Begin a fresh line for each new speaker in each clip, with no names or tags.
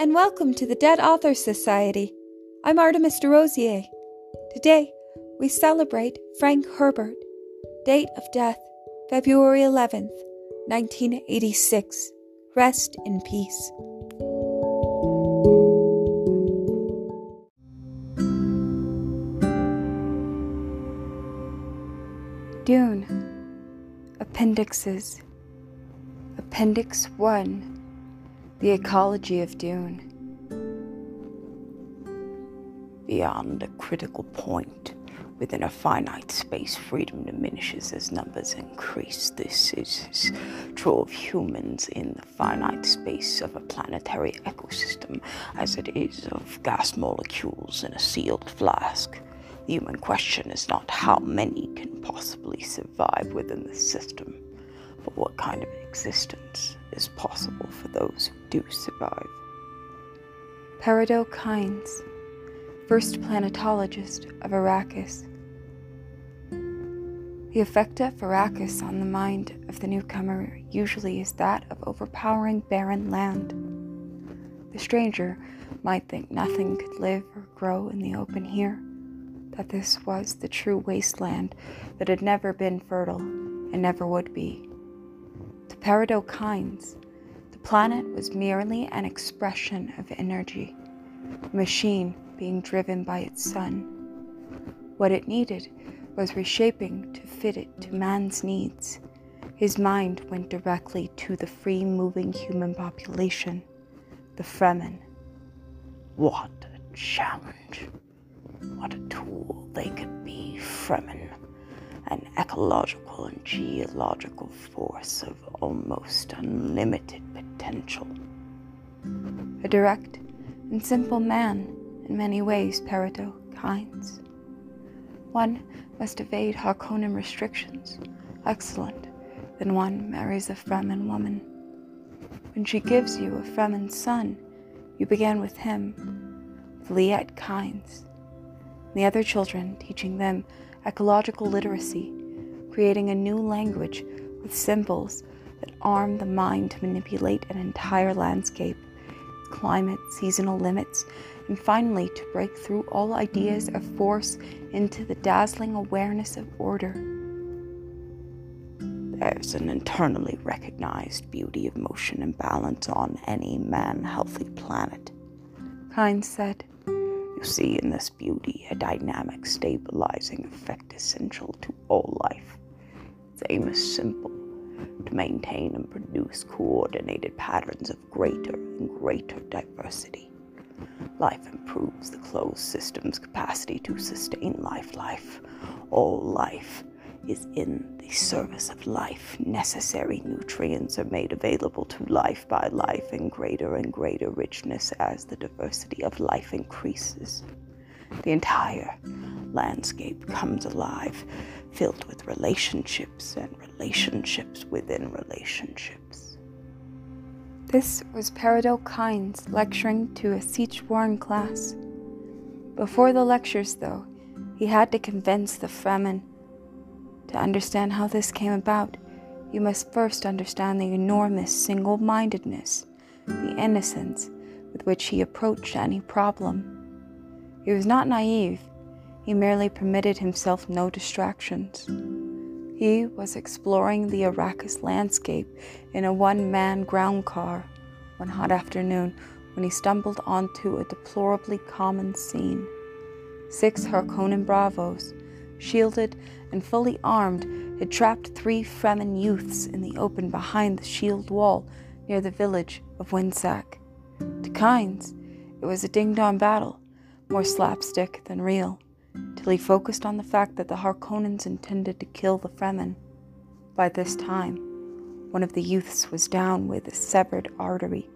and welcome to the Dead Authors Society. I'm Artemis DeRosier. Today, we celebrate Frank Herbert. Date of death, February 11th, 1986. Rest in peace. Dune. Appendixes. Appendix 1 the ecology of Dune.
Beyond a critical point, within a finite space, freedom diminishes as numbers increase. This is true of humans in the finite space of a planetary ecosystem as it is of gas molecules in a sealed flask. The human question is not how many can possibly survive within the system, but what kind of existence is possible for those do survive.
Pardot Kynes, first planetologist of Arrakis. The effect of Arrakis on the mind of the newcomer usually is that of overpowering barren land. The stranger might think nothing could live or grow in the open here, that this was the true wasteland that had never been fertile and never would be. To Pardot Kynes, planet was merely an expression of energy, a machine being driven by its sun. What it needed was reshaping to fit it to man's needs. His mind went directly to the free moving human population, the Fremen.
What a challenge! What a tool they could be, Fremen an ecological and geological force of almost unlimited potential.
A direct and simple man in many ways, Pardot Kynes. One must evade Harkonnen restrictions. Excellent. Then one marries a Fremen woman. When she gives you a Fremen son, you begin with him, with Liet Kynes. The other children, teaching them ecological literacy, creating a new language with symbols that arm the mind to manipulate an entire landscape, climate, seasonal limits, and finally to break through all ideas of force into the dazzling awareness of order.
There's an internally recognized beauty of motion and balance on any man healthy planet.
Kynes said.
You see in this beauty a dynamic, stabilizing effect essential to all life. Its aim is simple to maintain and produce coordinated patterns of greater and greater diversity. Life improves the closed system's capacity to sustain life. Life, all life, is in the service of life. Necessary nutrients are made available to life by life in greater and greater richness as the diversity of life increases. The entire landscape comes alive, filled with relationships and relationships within relationships.
This was Pardot Kynes lecturing to a Sietch Warren class. Before the lectures, though, he had to convince the Fremen to understand how this came about, you must first understand the enormous single mindedness, the innocence with which he approached any problem. He was not naive, he merely permitted himself no distractions. He was exploring the Arrakis landscape in a one man ground car one hot afternoon when he stumbled onto a deplorably common scene. Six Harkonnen Bravos, shielded and fully armed, had trapped three Fremen youths in the open behind the shield wall near the village of Windsack. To Kynes, it was a ding dong battle, more slapstick than real, till he focused on the fact that the Harkonnens intended to kill the Fremen. By this time, one of the youths was down with a severed artery.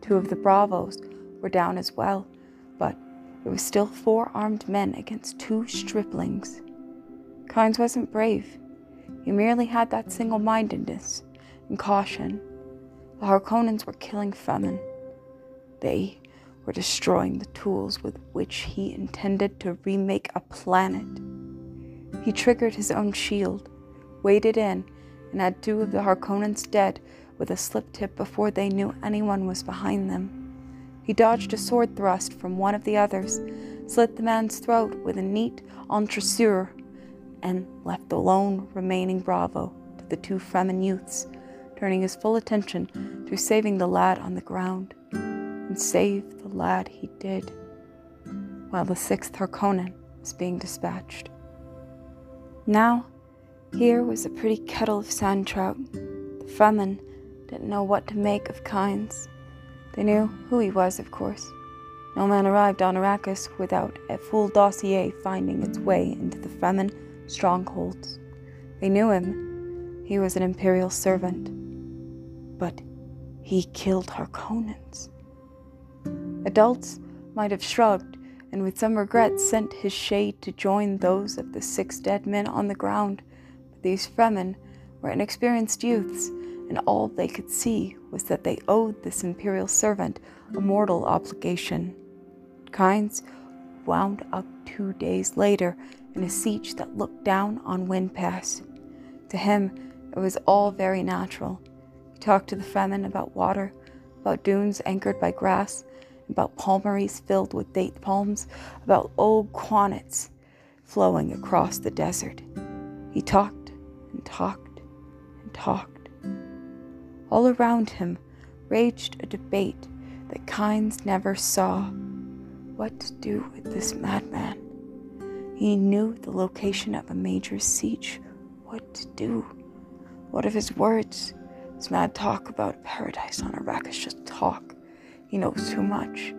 Two of the Bravos were down as well, but it was still four armed men against two striplings. Kynes wasn't brave. He merely had that single mindedness and caution. The Harkonnens were killing Fremen. They were destroying the tools with which he intended to remake a planet. He triggered his own shield, waded in, and had two of the Harkonnens dead with a slip tip before they knew anyone was behind them. He dodged a sword thrust from one of the others, slit the man's throat with a neat entrisseur, and left the lone remaining bravo to the two Fremen youths, turning his full attention to saving the lad on the ground. And save the lad he did, while the sixth Harkonnen was being dispatched. Now, here was a pretty kettle of sand trout. The Fremen didn't know what to make of Kynes. They knew who he was, of course. No man arrived on Arrakis without a full dossier finding its way into the Fremen strongholds. They knew him. He was an Imperial servant. But he killed Harkonnens. Adults might have shrugged and with some regret sent his shade to join those of the six dead men on the ground. But these Fremen were inexperienced youths, and all they could see was that they owed this imperial servant a mortal obligation. Kynes wound up two days later in a sietch that looked down on Wind Pass. To him, it was all very natural. He talked to the Fremen about water, about dunes anchored by grass, about palmaries filled with date palms, about old qanats flowing across the desert. He talked and talked and talked. All around him raged a debate that Kynes never saw. What to do with this madman? He knew the location of a major sietch. What to do? What of his words? His mad talk about paradise on Arrakis just talk. He knows too much.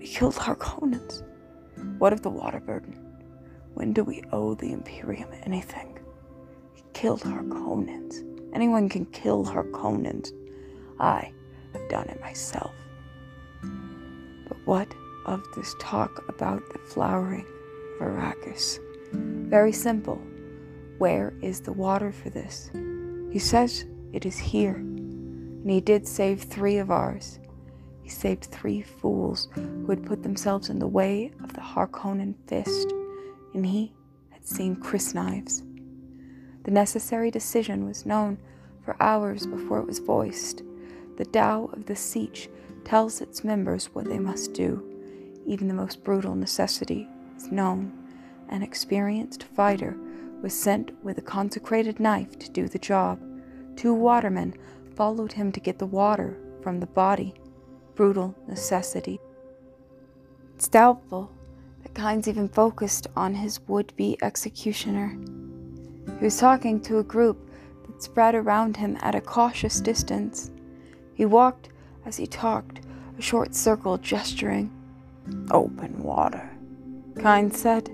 He killed Harkonnens. What of the water burden? When do we owe the Imperium anything? He killed Harkonnens. Anyone can kill Harkonnens. I have done it myself. But what of this talk about the flowering of Arrakis? Very simple. Where is the water for this? He says it is here, and he did save three of ours. He saved three fools who had put themselves in the way of the Harkonnen fist, and he had seen crysknives. The necessary decision was known for hours before it was voiced. The tau of the Sietch tells its members what they must do. Even the most brutal necessity is known. An experienced fighter was sent with a consecrated knife to do the job. Two watermen followed him to get the water from the body brutal necessity. It's doubtful that Kynes even focused on his would be executioner. He was talking to a group that spread around him at a cautious distance. He walked as he talked, a short circle gesturing.
Open water,
Kynes said.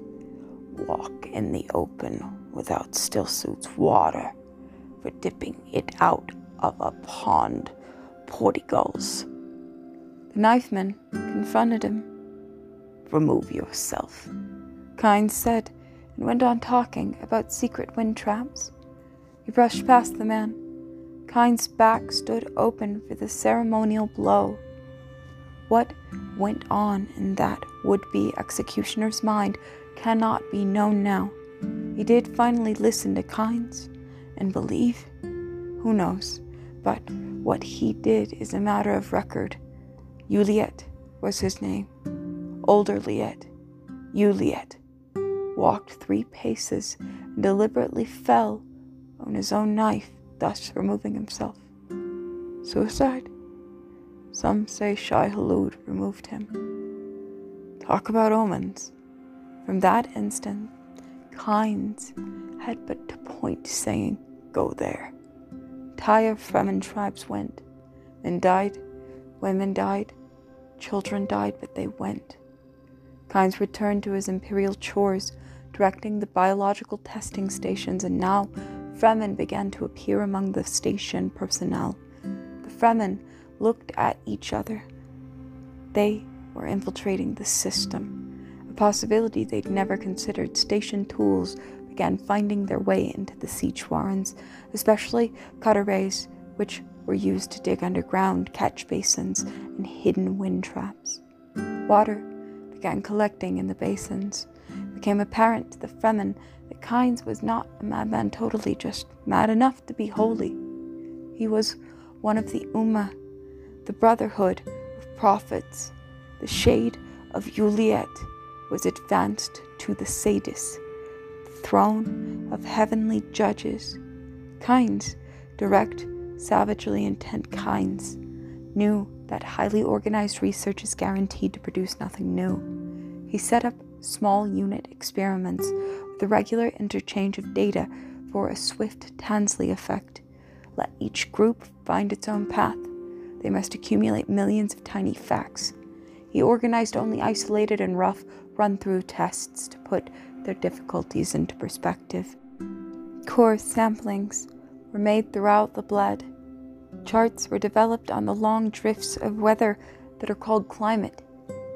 Walk in the open without stillsuits water for dipping it out of a pond portyguls.
The knifeman confronted him.
Remove yourself,
Kynes said, and went on talking about secret wind traps. He brushed past the man. Kynes' back stood open for the ceremonial blow. What went on in that would be executioner's mind cannot be known now. He did finally listen to Kynes and believe. Who knows? But what he did is a matter of record. Uliet was his name. Older Liet, Uliet, walked three paces and deliberately fell on his own knife, thus removing himself. Suicide? Some say Shai Hulud removed him. Talk about omens. From that instant, Kynes had but to point saying, Go there. Entire Fremen tribes went, and died Women died, children died, but they went. Kynes returned to his imperial chores, directing the biological testing stations, and now Fremen began to appear among the station personnel. The Fremen looked at each other. They were infiltrating the system, a possibility they'd never considered. Station tools began finding their way into the warrens, especially rays, which were used to dig underground catch basins and hidden wind traps. Water began collecting in the basins. It became apparent to the Fremen that Kynes was not a madman totally, just mad enough to be holy. He was one of the Ummah, the brotherhood of prophets, the shade of Uliet was advanced to the Sadus, the throne of heavenly judges. Kynes, direct, savagely intent Kynes, knew that highly organized research is guaranteed to produce nothing new. He set up small unit experiments with a regular interchange of data for a swift Tansley effect. Let each group find its own path. They must accumulate millions of tiny facts. He organized only isolated and rough run through tests to put their difficulties into perspective. Core samplings were made throughout the bled. Charts were developed on the long drifts of weather that are called climate.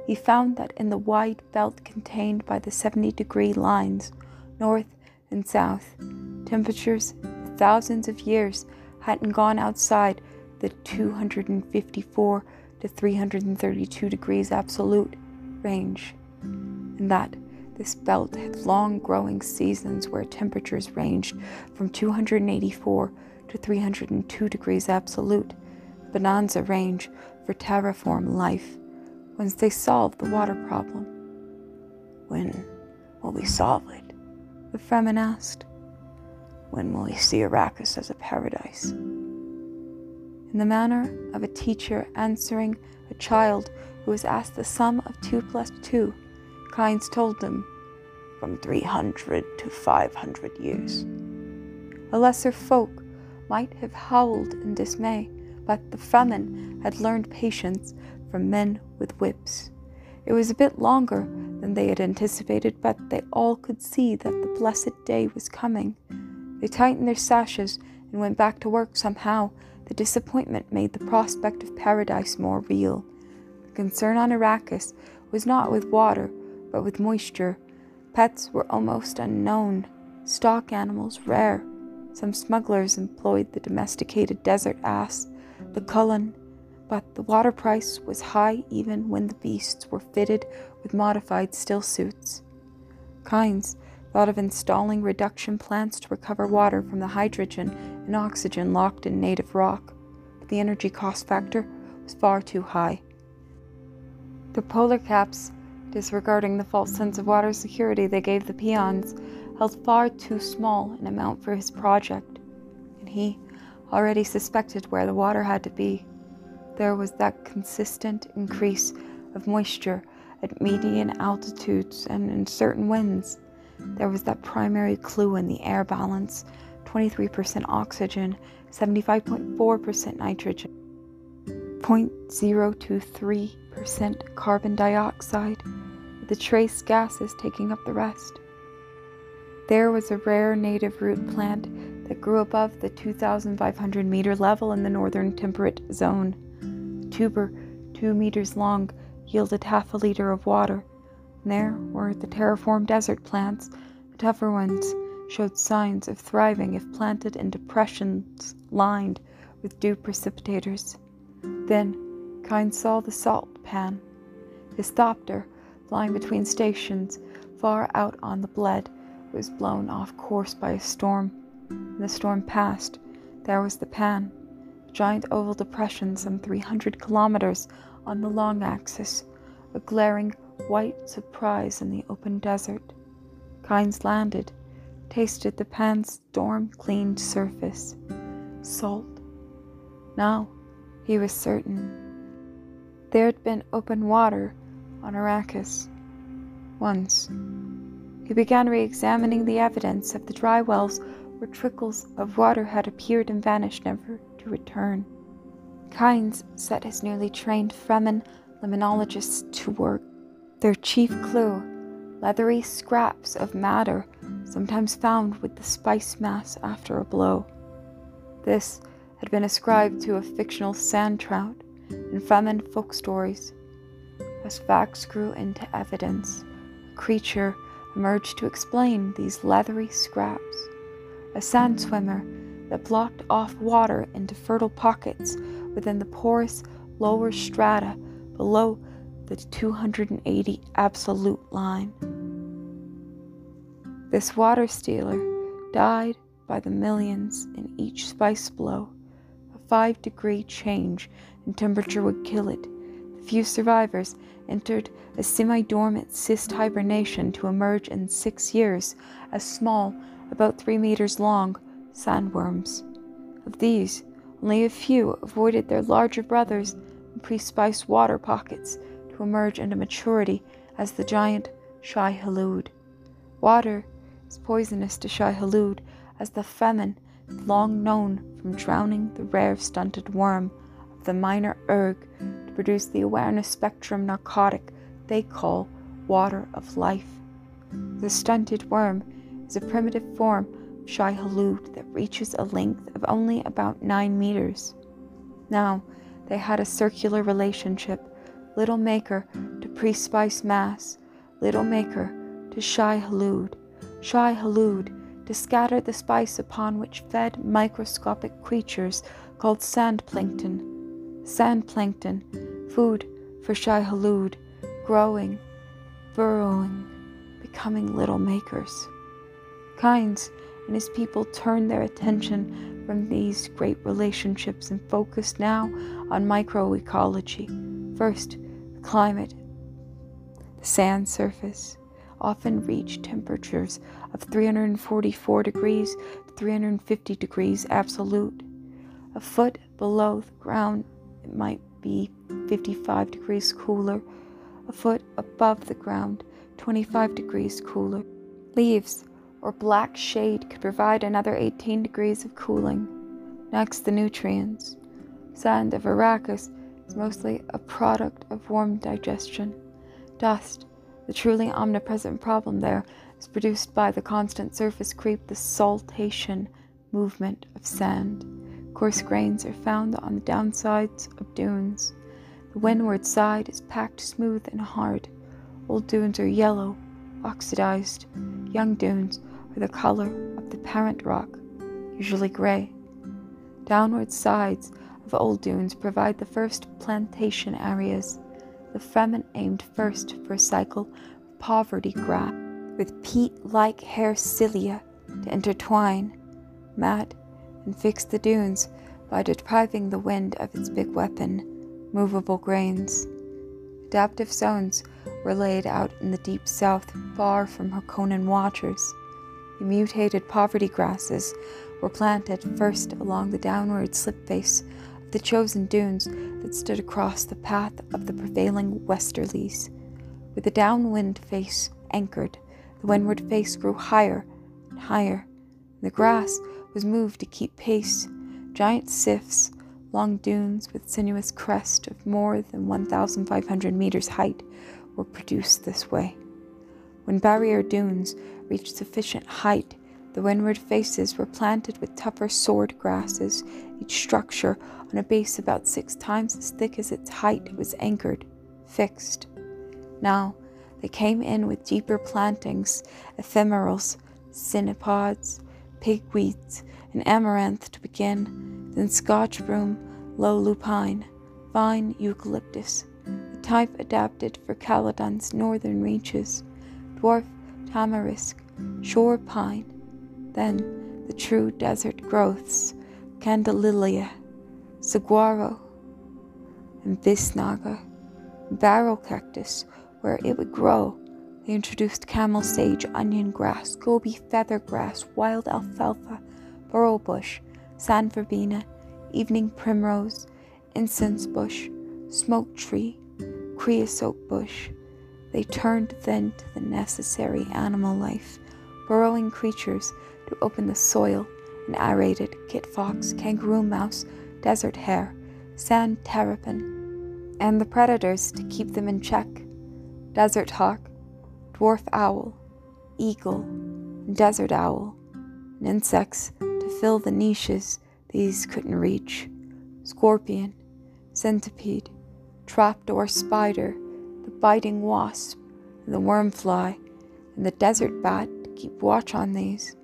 He found that in the wide belt contained by the 70 degree lines, north and south, temperatures thousands of years hadn't gone outside the 254 to 332 degrees absolute range, and that this belt had long growing seasons where temperatures ranged from 284 to 302 degrees absolute, bonanza range for terraform life, once they solve the water problem.
When will we solve it?
The Fremen asked.
When will we see Arrakis as a paradise?
In the manner of a teacher answering a child who was asked the sum of two plus two, Kynes told them,
From 300 to 500 years.
A lesser folk might have howled in dismay, but the Fremen had learned patience from men with whips. It was a bit longer than they had anticipated, but they all could see that the blessed day was coming. They tightened their sashes and went back to work somehow. The disappointment made the prospect of paradise more real. The concern on Arrakis was not with water, but with moisture. Pets were almost unknown, stock animals rare. Some smugglers employed the domesticated desert ass, the kulon, but the water price was high even when the beasts were fitted with modified still suits. Kynes thought of installing reduction plants to recover water from the hydrogen and oxygen locked in native rock, but the energy cost factor was far too high. The polar caps, disregarding the false sense of water security they gave the peons, held far too small an amount for his project, and he already suspected where the water had to be. There was that consistent increase of moisture at median altitudes and in certain winds. There was that primary clue in the air balance 23% oxygen, 75.4% nitrogen, 0.023% carbon dioxide, the trace gases taking up the rest. There was a rare native root plant that grew above the 2,500 meter level in the northern temperate zone. Tuber, two meters long, yielded half a liter of water. And there were the terraformed desert plants. The tougher ones showed signs of thriving if planted in depressions lined with dew precipitators. Then Kynes saw the salt pan. His thopter, flying between stations far out on the bled, was blown off course by a storm. The storm passed, there was the pan, a giant oval depression some 300 kilometers on the long axis, a glaring white surprise in the open desert. Kynes landed, tasted the pan's storm cleaned surface. Salt. Now he was certain. There had been open water on Arrakis. Once. He began re examining the evidence of the dry wells where trickles of water had appeared and vanished, never to return. Kynes set his newly trained Fremen limnologists to work. Their chief clue leathery scraps of matter, sometimes found with the spice mass after a blow. This had been ascribed to a fictional sand trout in Fremen folk stories. As facts grew into evidence, a creature emerged to explain these leathery scraps. A sand swimmer that blocked off water into fertile pockets within the porous lower strata below the 280 absolute line. This water stealer died by the millions in each spice blow. A five degree change in temperature would kill it. Few survivors entered a semi dormant cyst hibernation to emerge in six years as small, about three meters long, sandworms. Of these, only a few avoided their larger brothers in pre spiced water pockets to emerge into maturity as the giant Shai Hulud. Water is poisonous to Shai Hulud as the Fremen long known from drowning the rare stunted worm of the minor erg produce the awareness spectrum narcotic they call water of life. The stunted worm is a primitive form of Shai Hulud that reaches a length of only about 9 meters. Now, they had a circular relationship, little maker to pre spice mass, little maker to Shai Hulud, Shai Hulud to scatter the spice upon which fed microscopic creatures called sand plankton. Sand plankton, food for Shai Hulud, growing, burrowing, becoming little makers. Kynes and his people turned their attention from these great relationships and focused now on microecology. First, the climate, the sand surface, often reach temperatures of 344 degrees to 350 degrees absolute. A foot below the ground, it might be 55 degrees cooler. A foot above the ground, 25 degrees cooler. Leaves or black shade could provide another 18 degrees of cooling. Next, the nutrients. Sand of Arrakis is mostly a product of warm digestion. Dust the truly omnipresent problem there is produced by the constant surface creep, the saltation movement of sand. Coarse grains are found on the downsides of dunes. The windward side is packed smooth and hard. Old dunes are yellow, oxidized. Young dunes are the color of the parent rock, usually gray. Downward sides of old dunes provide the first plantation areas the Fremen aimed first for a cycle of poverty grass with peat like hair cilia to intertwine, mat, and fix the dunes by depriving the wind of its big weapon, movable grains. Adaptive zones were laid out in the deep south, far from Harkonnen waters. The mutated poverty grasses were planted first along the downward slip face of the chosen dunes that stood across the path of the prevailing westerlies. With the downwind face anchored, the windward face grew higher and higher, the grass was moved to keep pace. Giant sifs, long dunes with sinuous crest of more than 1,500 meters height, were produced this way. When barrier dunes reached sufficient height, the windward faces were planted with tougher sword grasses, each structure on a base about six times as thick as its height was anchored, fixed. Now they came in with deeper plantings, ephemerals, chenopods, pigweeds, and amaranth to begin, then Scotch broom, low lupine, fine eucalyptus, the type adapted for Caladan's northern reaches, dwarf tamarisk, shore pine, then the true desert growths, Candelilla, saguaro, and bisnaga, barrel cactus, where it would grow. They introduced camel sage, onion grass, gobi feather grass, wild alfalfa, burro bush, sand verbena, evening primrose, incense bush, smoke tree, creosote bush. They turned then to the necessary animal life, burrowing creatures to open the soil and aerated kit fox, kangaroo mouse, desert hare, sand terrapin, and the predators to keep them in check desert hawk, dwarf owl, eagle, desert owl, and insects to fill the niches these couldn't reach scorpion, centipede, trapdoor spider, the biting wasp, and the wormfly, and the desert bat to keep watch on these.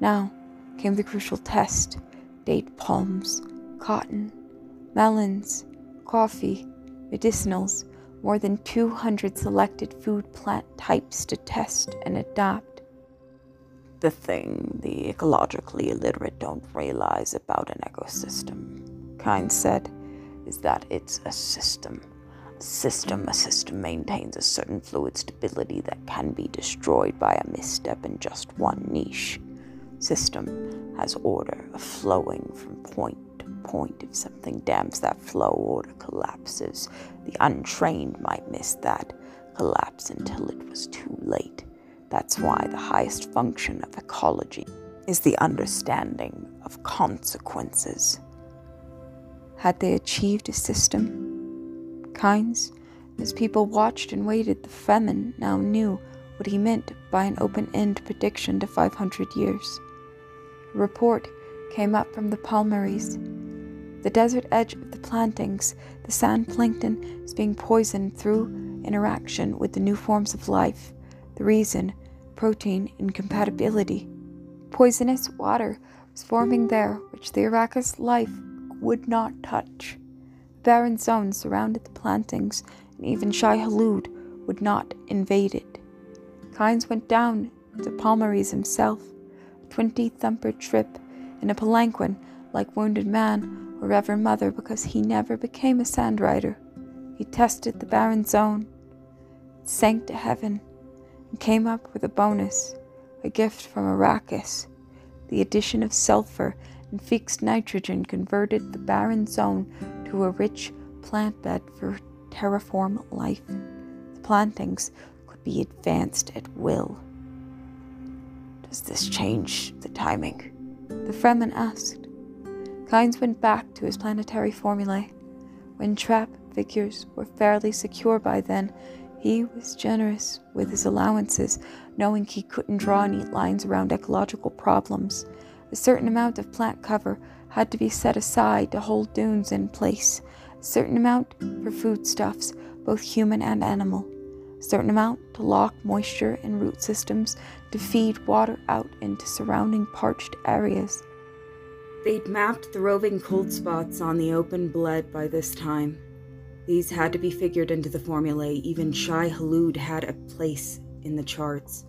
Now came the crucial test date palms, cotton, melons, coffee, medicinals, more than 200 selected food plant types to test and adapt.
The thing the ecologically illiterate don't realize about an ecosystem, Kynes said, is that it's a system, system. A system maintains a certain fluid stability that can be destroyed by a misstep in just one niche. System has order, a flowing from point point. If something damps that flow, order collapses. The untrained might miss that collapse until it was too late. That's why the highest function of ecology is the understanding of consequences.
Had they achieved a system? Kynes, as people watched and waited, the Fremen now knew what he meant by an open end prediction to 500 years. A report came up from the Palmaries. The desert edge of the plantings, the sand plankton is being poisoned through interaction with the new forms of life. The reason protein incompatibility. Poisonous water was forming there, which the Arrakis life would not touch. Barren zones surrounded the plantings, and even Shai Hulud would not invade it. Kynes went down to Palmaries himself, a twenty thumper trip in a palanquin like Wounded Man or Reverend Mother because he never became a sand rider. He tested the barren zone, sank to heaven, and came up with a bonus, a gift from Arrakis. The addition of sulfur and fixed nitrogen converted the barren zone to a rich plant bed for terraform life. The plantings could be advanced at will.
Does this change the timing?
The Fremen asked. Kynes went back to his planetary formulae. When trap figures were fairly secure by then, he was generous with his allowances, knowing he couldn't draw neat lines around ecological problems. A certain amount of plant cover had to be set aside to hold dunes in place, a certain amount for foodstuffs, both human and animal, a certain amount to lock moisture in root systems to feed water out into surrounding parched areas.
They'd mapped the roving cold spots on the open bled by this time. These had to be figured into the formulae. Even Shai Hulud had a place in the charts.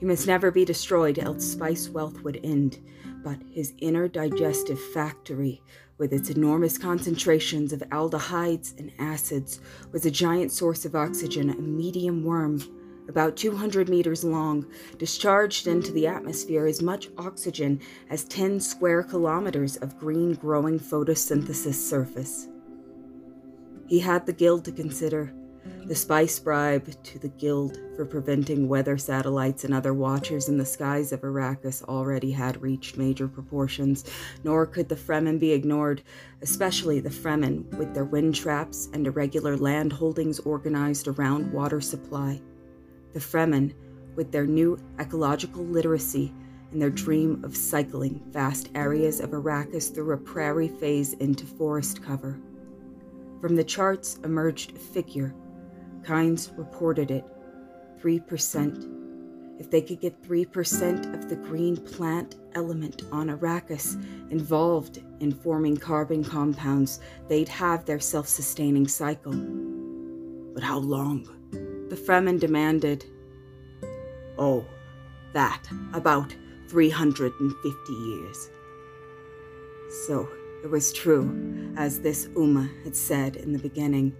He must never be destroyed, else spice wealth would end but his inner digestive factory, with its enormous concentrations of aldehydes and acids, was a giant source of oxygen, a medium worm, about 200 meters long, discharged into the atmosphere as much oxygen as 10 square kilometers of green growing photosynthesis surface. He had the guild to consider the spice bribe to the Guild for preventing weather satellites and other watchers in the skies of Arrakis already had reached major proportions, nor could the Fremen be ignored, especially the Fremen with their wind traps and irregular land holdings organized around water supply. The Fremen with their new ecological literacy and their dream of cycling vast areas of Arrakis through a prairie phase into forest cover. From the charts emerged a figure Kynes reported it 3%. If they could get 3% of the green plant element on Arrakis involved in forming carbon compounds, they'd have their self sustaining cycle. But how long? The Fremen demanded. Oh, that, about 350 years. So it was true, as this Ummah had said in the beginning.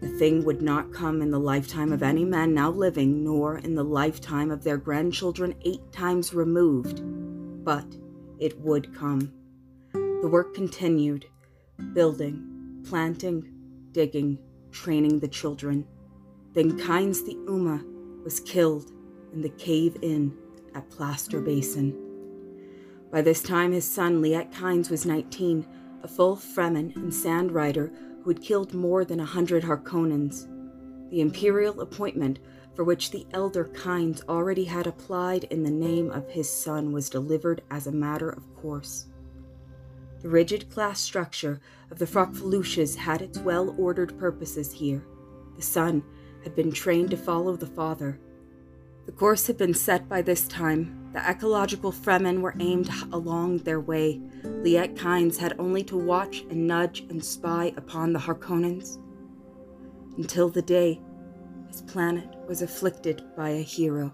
The thing would not come in the lifetime of any man now living, nor in the lifetime of their grandchildren eight times removed. But it would come. The work continued building, planting, digging, training the children. Then Kynes the Ummah was killed in the cave in at Plaster Basin. By this time, his son Liet Kynes was 19, a full Fremen and sand rider who had killed more than a hundred Harkonnens. The imperial appointment for which the elder Kynes already had applied in the name of his son was delivered as a matter of course. The rigid class structure of the Faufreluches had its well ordered purposes here. The son had been trained to follow the father. The course had been set by this time, the ecological Fremen were aimed along their way. Liet Kynes had only to watch and nudge and spy upon the Harkonnens until the day his planet was afflicted by a hero.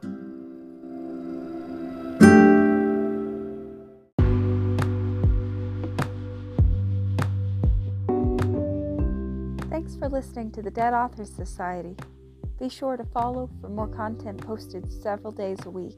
Thanks for listening to the Dead Authors Society. Be sure to follow for more content posted several days a week.